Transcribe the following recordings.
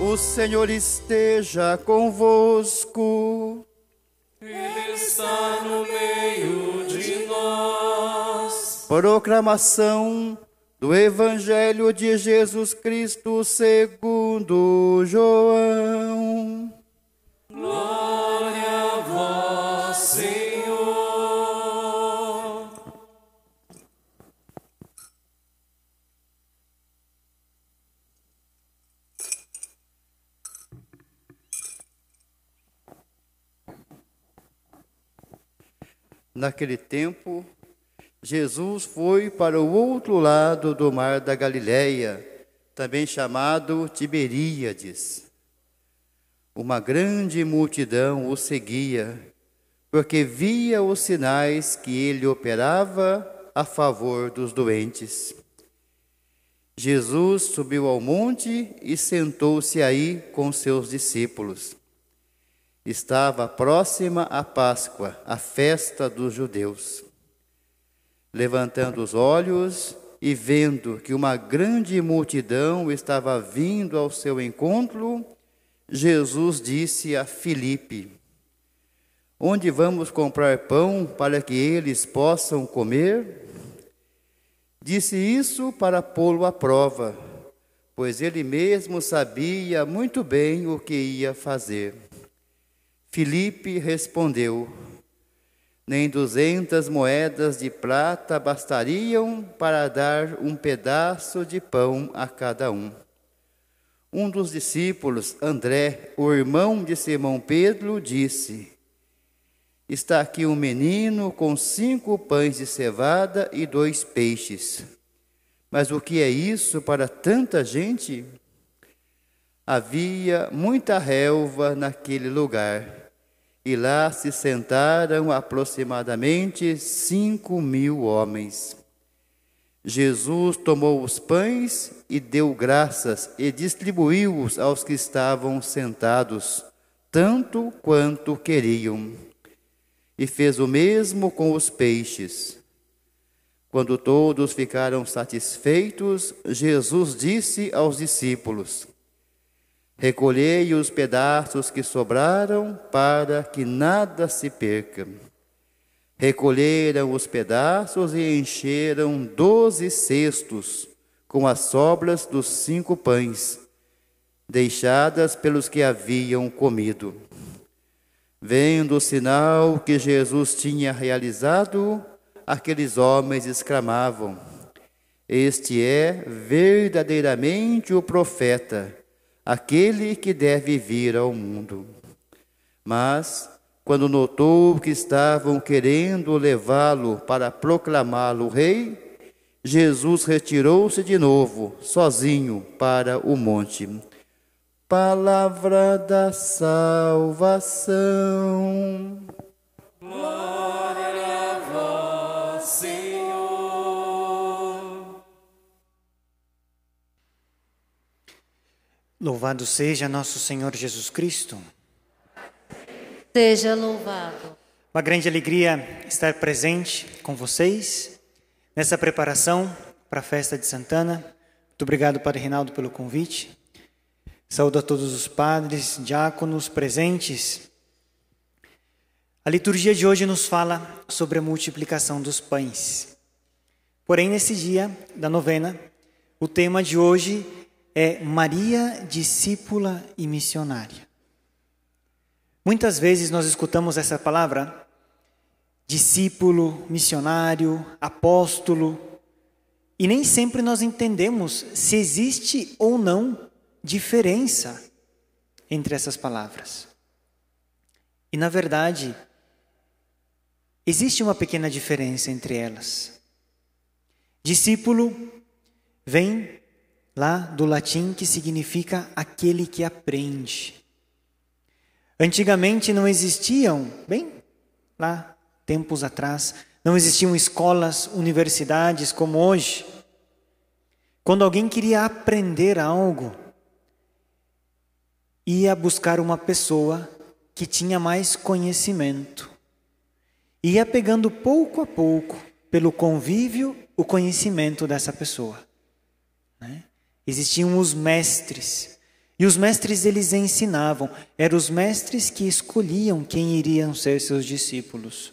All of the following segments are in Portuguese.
O Senhor esteja convosco. Ele está no meio de nós. Proclamação do Evangelho de Jesus Cristo segundo João. Glória Naquele tempo, Jesus foi para o outro lado do mar da Galileia, também chamado Tiberíades. Uma grande multidão o seguia, porque via os sinais que ele operava a favor dos doentes. Jesus subiu ao monte e sentou-se aí com seus discípulos. Estava próxima a Páscoa, a festa dos judeus. Levantando os olhos e vendo que uma grande multidão estava vindo ao seu encontro, Jesus disse a Filipe: Onde vamos comprar pão para que eles possam comer? Disse isso para pô-lo à prova, pois ele mesmo sabia muito bem o que ia fazer. Filipe respondeu: Nem duzentas moedas de prata bastariam para dar um pedaço de pão a cada um. Um dos discípulos, André, o irmão de Simão Pedro, disse: Está aqui um menino com cinco pães de cevada e dois peixes. Mas o que é isso para tanta gente? Havia muita relva naquele lugar, e lá se sentaram aproximadamente cinco mil homens. Jesus tomou os pães e deu graças e distribuiu-os aos que estavam sentados, tanto quanto queriam. E fez o mesmo com os peixes. Quando todos ficaram satisfeitos, Jesus disse aos discípulos: Recolhei os pedaços que sobraram, para que nada se perca. Recolheram os pedaços e encheram doze cestos com as sobras dos cinco pães, deixadas pelos que haviam comido. Vendo o sinal que Jesus tinha realizado, aqueles homens exclamavam: Este é verdadeiramente o profeta, aquele que deve vir ao mundo. Mas, quando notou que estavam querendo levá-lo para proclamá-lo rei, Jesus retirou-se de novo, sozinho, para o monte. Palavra da salvação. Louvado seja nosso Senhor Jesus Cristo. Seja louvado. Uma grande alegria estar presente com vocês nessa preparação para a festa de Santana. Muito obrigado, Padre Reinaldo, pelo convite. Saúdo a todos os padres, diáconos presentes. A liturgia de hoje nos fala sobre a multiplicação dos pães. Porém, nesse dia da novena, o tema de hoje é Maria, discípula e missionária. Muitas vezes nós escutamos essa palavra, discípulo, missionário, apóstolo, e nem sempre nós entendemos se existe ou não diferença entre essas palavras. E na verdade, existe uma pequena diferença entre elas. Discípulo vem lá do latim que significa aquele que aprende. Antigamente não existiam, bem lá tempos atrás, não existiam escolas, universidades como hoje. Quando alguém queria aprender algo, ia buscar uma pessoa que tinha mais conhecimento. Ia pegando pouco a pouco, pelo convívio, o conhecimento dessa pessoa. Existiam os mestres. E os mestres eles ensinavam, eram os mestres que escolhiam quem iriam ser seus discípulos.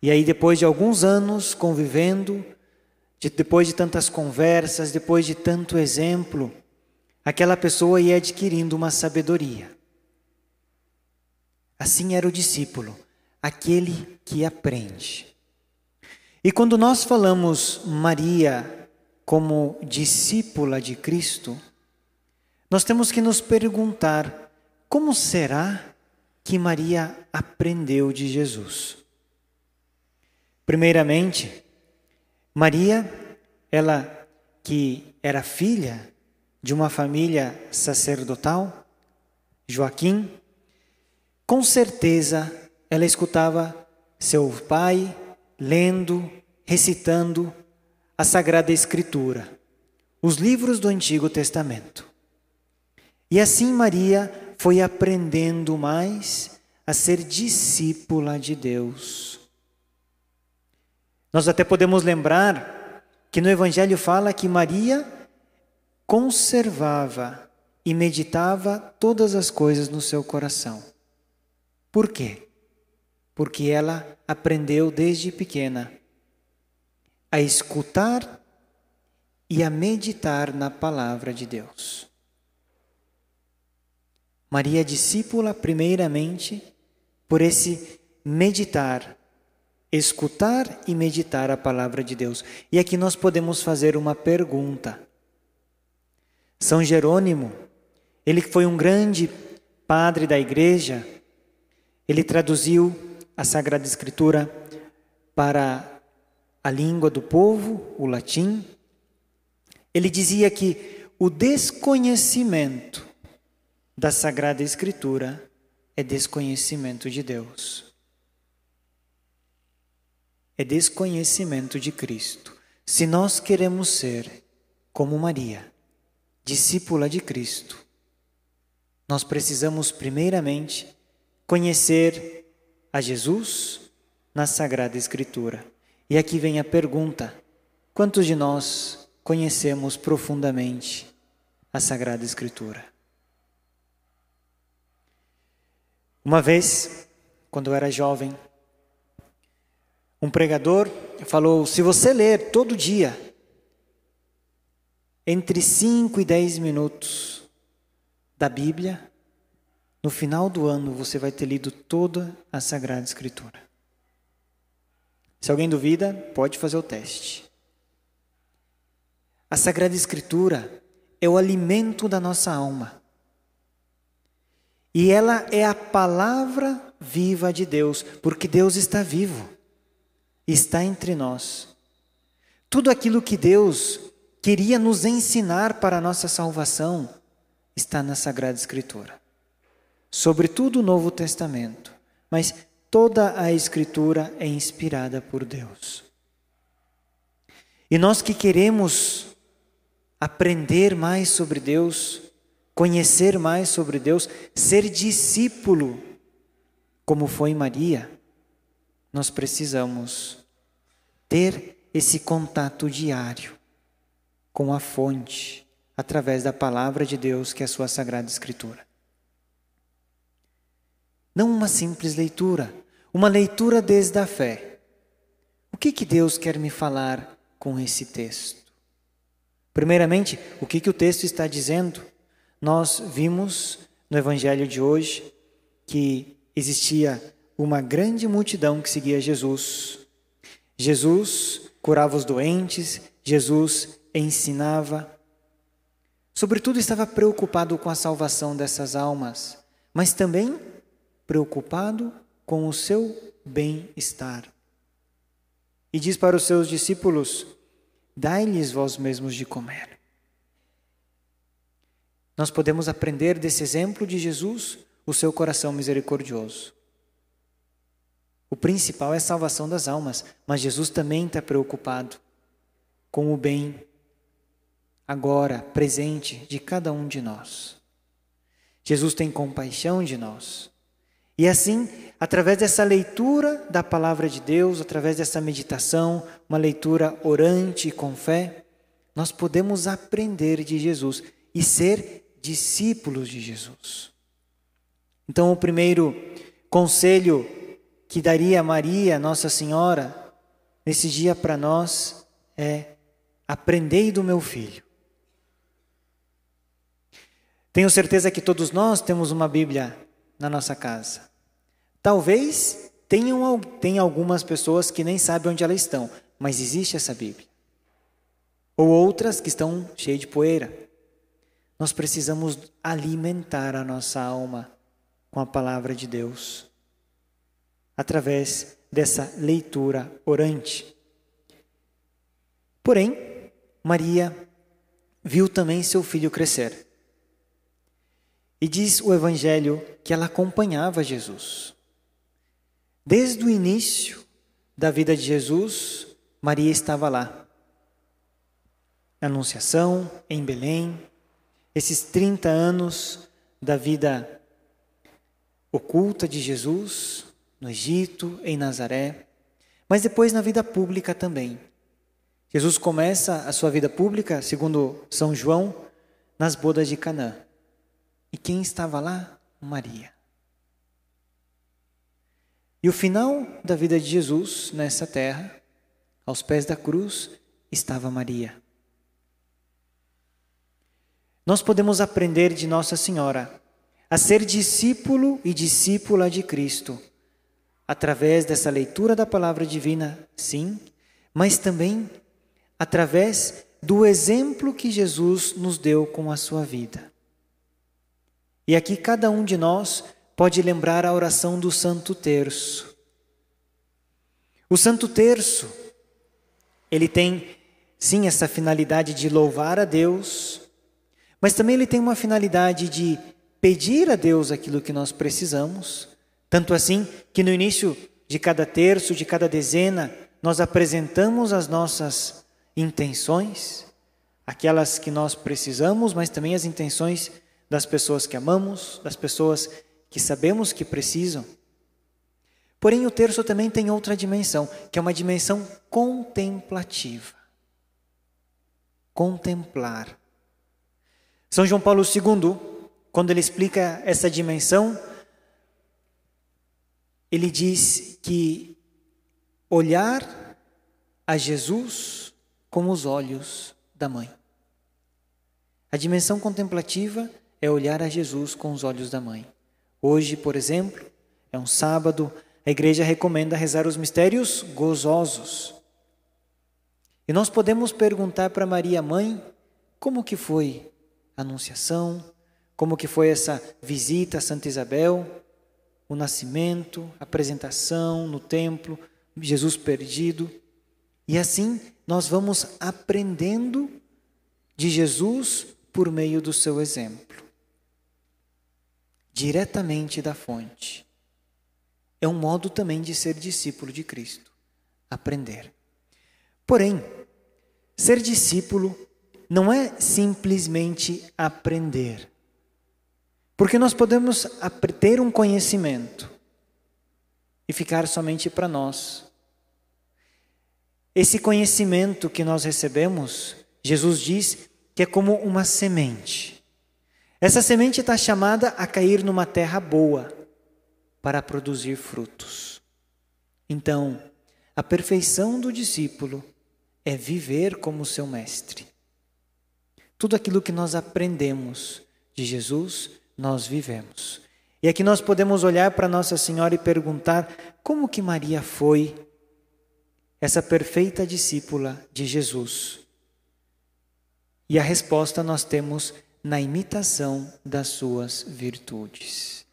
E aí, depois de alguns anos convivendo, de, depois de tantas conversas, depois de tanto exemplo, aquela pessoa ia adquirindo uma sabedoria. Assim era o discípulo, aquele que aprende. E quando nós falamos Maria como discípula de Cristo, nós temos que nos perguntar como será que Maria aprendeu de Jesus? Primeiramente, Maria, ela que era filha de uma família sacerdotal, Joaquim, com certeza ela escutava seu pai lendo, recitando a Sagrada Escritura, os livros do Antigo Testamento. E assim Maria foi aprendendo mais a ser discípula de Deus. Nós até podemos lembrar que no Evangelho fala que Maria conservava e meditava todas as coisas no seu coração. Por quê? Porque ela aprendeu desde pequena a escutar e a meditar na palavra de Deus. Maria é discípula, primeiramente, por esse meditar, escutar e meditar a palavra de Deus. E aqui nós podemos fazer uma pergunta. São Jerônimo, ele foi um grande padre da igreja, ele traduziu a Sagrada Escritura para a língua do povo, o latim. Ele dizia que o desconhecimento da Sagrada Escritura é desconhecimento de Deus. É desconhecimento de Cristo. Se nós queremos ser como Maria, discípula de Cristo, nós precisamos primeiramente conhecer a Jesus na Sagrada Escritura. E aqui vem a pergunta: quantos de nós conhecemos profundamente a Sagrada Escritura? Uma vez, quando eu era jovem, um pregador falou: se você ler todo dia, entre 5 e 10 minutos da Bíblia, no final do ano você vai ter lido toda a Sagrada Escritura. Se alguém duvida, pode fazer o teste. A Sagrada Escritura é o alimento da nossa alma. E ela é a palavra viva de Deus, porque Deus está vivo, está entre nós. Tudo aquilo que Deus queria nos ensinar para a nossa salvação está na Sagrada Escritura. Sobretudo o Novo Testamento, mas toda a Escritura é inspirada por Deus. E nós que queremos aprender mais sobre Deus, conhecer mais sobre Deus, ser discípulo, como foi Maria, nós precisamos ter esse contato diário com a fonte, através da palavra de Deus, que é a sua sagrada Escritura. Não uma simples leitura, uma leitura desde a fé. O que, que Deus quer me falar com esse texto? Primeiramente, o que, que o texto está dizendo? Nós vimos no evangelho de hoje que existia uma grande multidão que seguia Jesus. Jesus curava os doentes, Jesus ensinava. Sobretudo estava preocupado com a salvação dessas almas, mas também preocupado com o seu bem-estar. E diz para os seus discípulos: Dai-lhes vós mesmos de comer. Nós podemos aprender desse exemplo de Jesus, o seu coração misericordioso. O principal é a salvação das almas, mas Jesus também está preocupado com o bem agora, presente de cada um de nós. Jesus tem compaixão de nós. E assim, através dessa leitura da palavra de Deus, através dessa meditação, uma leitura orante e com fé, nós podemos aprender de Jesus e ser discípulos de Jesus. Então, o primeiro conselho que daria Maria, Nossa Senhora, nesse dia para nós é: aprendei do meu filho. Tenho certeza que todos nós temos uma Bíblia na nossa casa. Talvez tenham, tenha algumas pessoas que nem sabem onde elas estão, mas existe essa Bíblia. Ou outras que estão cheias de poeira. Nós precisamos alimentar a nossa alma com a palavra de Deus, através dessa leitura orante. Porém, Maria viu também seu filho crescer. E diz o Evangelho que ela acompanhava Jesus. Desde o início da vida de Jesus, Maria estava lá. Anunciação, em Belém, esses 30 anos da vida oculta de Jesus, no Egito, em Nazaré, mas depois na vida pública também. Jesus começa a sua vida pública, segundo São João, nas bodas de Canaã. E quem estava lá? Maria. E o final da vida de Jesus nessa terra, aos pés da cruz, estava Maria. Nós podemos aprender de Nossa Senhora a ser discípulo e discípula de Cristo, através dessa leitura da palavra divina, sim, mas também através do exemplo que Jesus nos deu com a sua vida. E aqui cada um de nós pode lembrar a oração do Santo Terço. O Santo Terço, ele tem sim essa finalidade de louvar a Deus, mas também ele tem uma finalidade de pedir a Deus aquilo que nós precisamos, tanto assim que no início de cada terço, de cada dezena, nós apresentamos as nossas intenções, aquelas que nós precisamos, mas também as intenções das pessoas que amamos, das pessoas que sabemos que precisam. Porém, o terço também tem outra dimensão, que é uma dimensão contemplativa. Contemplar. São João Paulo II quando ele explica essa dimensão, ele diz que olhar a Jesus com os olhos da mãe. A dimensão contemplativa é olhar a Jesus com os olhos da mãe. Hoje, por exemplo, é um sábado, a igreja recomenda rezar os mistérios gozosos. E nós podemos perguntar para Maria mãe como que foi a anunciação, como que foi essa visita a Santa Isabel, o nascimento, a apresentação no templo, Jesus perdido. E assim nós vamos aprendendo de Jesus por meio do seu exemplo. Diretamente da fonte. É um modo também de ser discípulo de Cristo, aprender. Porém, ser discípulo não é simplesmente aprender porque nós podemos ter um conhecimento e ficar somente para nós. Esse conhecimento que nós recebemos, Jesus diz que é como uma semente. Essa semente está chamada a cair numa terra boa para produzir frutos. Então, a perfeição do discípulo é viver como seu mestre. Tudo aquilo que nós aprendemos de Jesus nós vivemos. E aqui nós podemos olhar para Nossa Senhora e perguntar como que Maria foi essa perfeita discípula de Jesus. E a resposta nós temos na imitação das suas virtudes.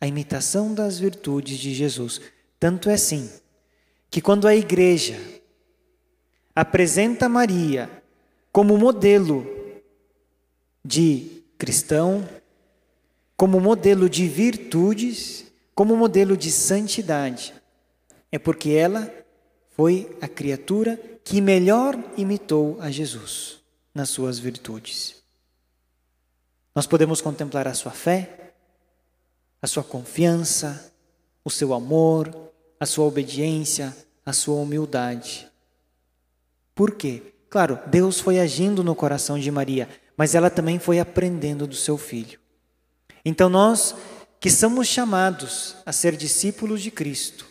A imitação das virtudes de Jesus. Tanto é assim que quando a igreja apresenta Maria como modelo de cristão, como modelo de virtudes, como modelo de santidade. É porque ela foi a criatura que melhor imitou a Jesus nas suas virtudes. Nós podemos contemplar a sua fé, a sua confiança, o seu amor, a sua obediência, a sua humildade. Por quê? claro, Deus foi agindo no coração de Maria, mas ela também foi aprendendo do seu filho. Então nós que somos chamados a ser discípulos de Cristo,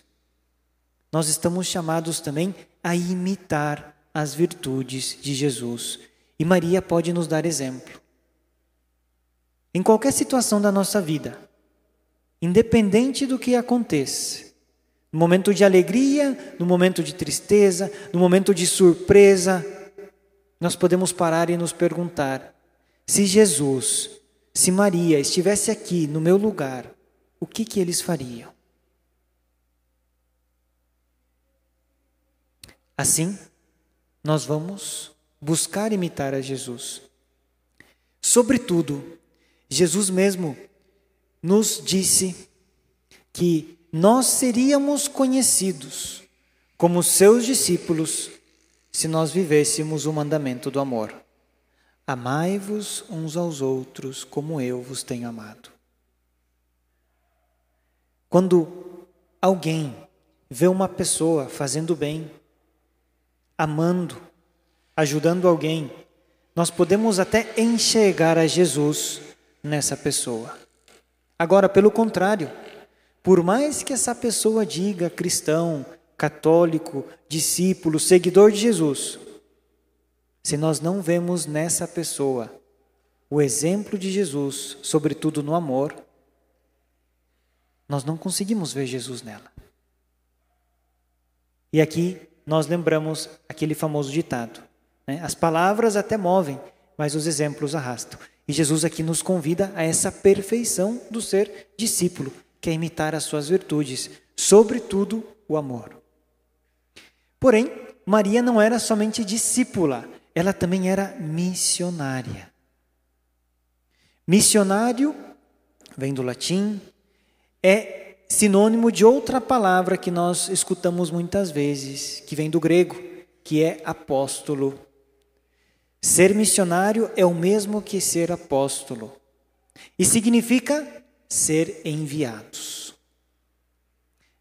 nós estamos chamados também a imitar as virtudes de Jesus. E Maria pode nos dar exemplo. Em qualquer situação da nossa vida, independente do que aconteça, no momento de alegria, no momento de tristeza, no momento de surpresa, nós podemos parar e nos perguntar: se Jesus, se Maria estivesse aqui no meu lugar, o que, que eles fariam? Assim, nós vamos buscar imitar a Jesus. Sobretudo, Jesus mesmo nos disse que nós seríamos conhecidos como seus discípulos se nós vivêssemos o mandamento do amor. Amai-vos uns aos outros como eu vos tenho amado. Quando alguém vê uma pessoa fazendo bem, amando, ajudando alguém, nós podemos até enxergar a Jesus nessa pessoa. Agora, pelo contrário, por mais que essa pessoa diga cristão, católico, discípulo, seguidor de Jesus, se nós não vemos nessa pessoa o exemplo de Jesus, sobretudo no amor, nós não conseguimos ver Jesus nela. E aqui nós lembramos aquele famoso ditado: né? as palavras até movem, mas os exemplos arrastam. E Jesus aqui nos convida a essa perfeição do ser discípulo, que é imitar as suas virtudes, sobretudo o amor. Porém, Maria não era somente discípula, ela também era missionária. Missionário, vem do latim, é sinônimo de outra palavra que nós escutamos muitas vezes, que vem do grego, que é apóstolo. Ser missionário é o mesmo que ser apóstolo e significa ser enviados.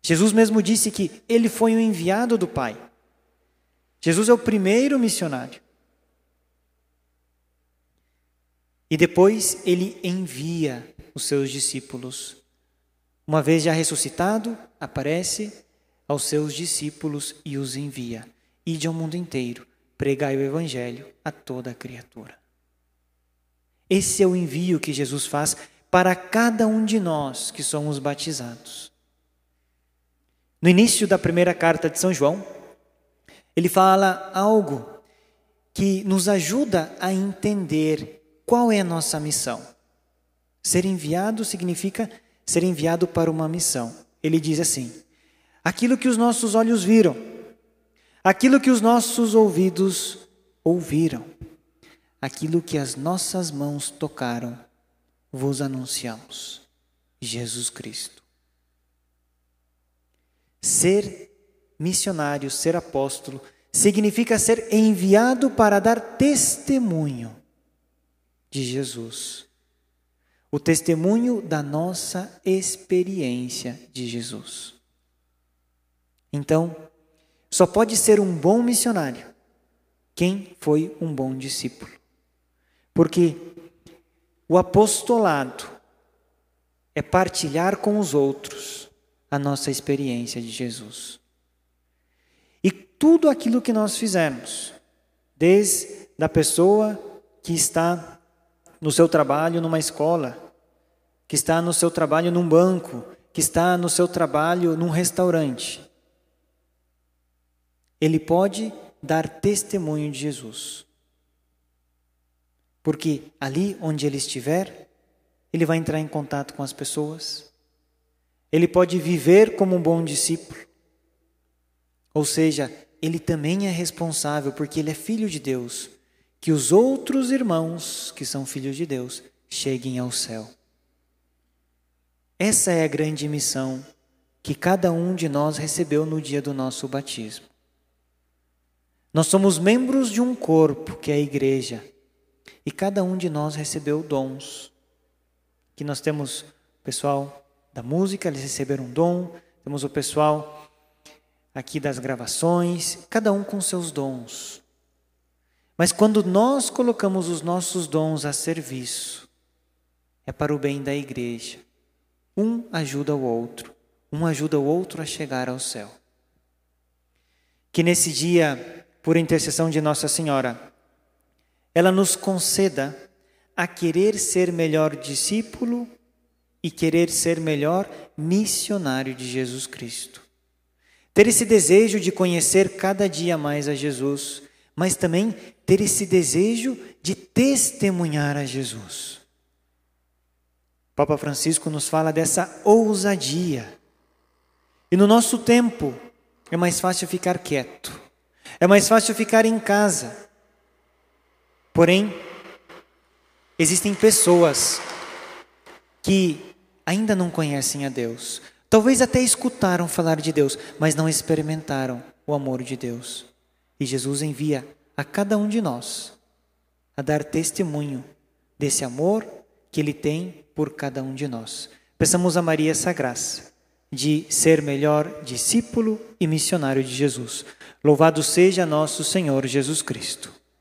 Jesus mesmo disse que ele foi o enviado do Pai. Jesus é o primeiro missionário. E depois ele envia os seus discípulos uma vez já ressuscitado, aparece aos seus discípulos e os envia. Ide ao mundo inteiro, pregai o evangelho a toda criatura. Esse é o envio que Jesus faz para cada um de nós que somos batizados. No início da primeira carta de São João, ele fala algo que nos ajuda a entender qual é a nossa missão. Ser enviado significa ser enviado para uma missão. Ele diz assim: aquilo que os nossos olhos viram, aquilo que os nossos ouvidos ouviram, aquilo que as nossas mãos tocaram, vos anunciamos: Jesus Cristo. Ser missionário, ser apóstolo, significa ser enviado para dar testemunho de Jesus o testemunho da nossa experiência de Jesus. Então, só pode ser um bom missionário quem foi um bom discípulo. Porque o apostolado é partilhar com os outros a nossa experiência de Jesus. E tudo aquilo que nós fizermos, desde a pessoa que está no seu trabalho numa escola, que está no seu trabalho num banco, que está no seu trabalho num restaurante. Ele pode dar testemunho de Jesus. Porque ali onde ele estiver, ele vai entrar em contato com as pessoas. Ele pode viver como um bom discípulo. Ou seja, ele também é responsável, porque ele é filho de Deus, que os outros irmãos, que são filhos de Deus, cheguem ao céu. Essa é a grande missão que cada um de nós recebeu no dia do nosso batismo. Nós somos membros de um corpo, que é a igreja, e cada um de nós recebeu dons. Que nós temos o pessoal da música, eles receberam um dom, temos o pessoal aqui das gravações, cada um com seus dons. Mas quando nós colocamos os nossos dons a serviço, é para o bem da igreja. Um ajuda o outro, um ajuda o outro a chegar ao céu. Que nesse dia, por intercessão de Nossa Senhora, ela nos conceda a querer ser melhor discípulo e querer ser melhor missionário de Jesus Cristo. Ter esse desejo de conhecer cada dia mais a Jesus, mas também ter esse desejo de testemunhar a Jesus. Papa Francisco nos fala dessa ousadia. E no nosso tempo é mais fácil ficar quieto, é mais fácil ficar em casa. Porém, existem pessoas que ainda não conhecem a Deus. Talvez até escutaram falar de Deus, mas não experimentaram o amor de Deus. E Jesus envia a cada um de nós a dar testemunho desse amor que Ele tem por cada um de nós. Peçamos a Maria essa graça de ser melhor discípulo e missionário de Jesus. Louvado seja nosso Senhor Jesus Cristo.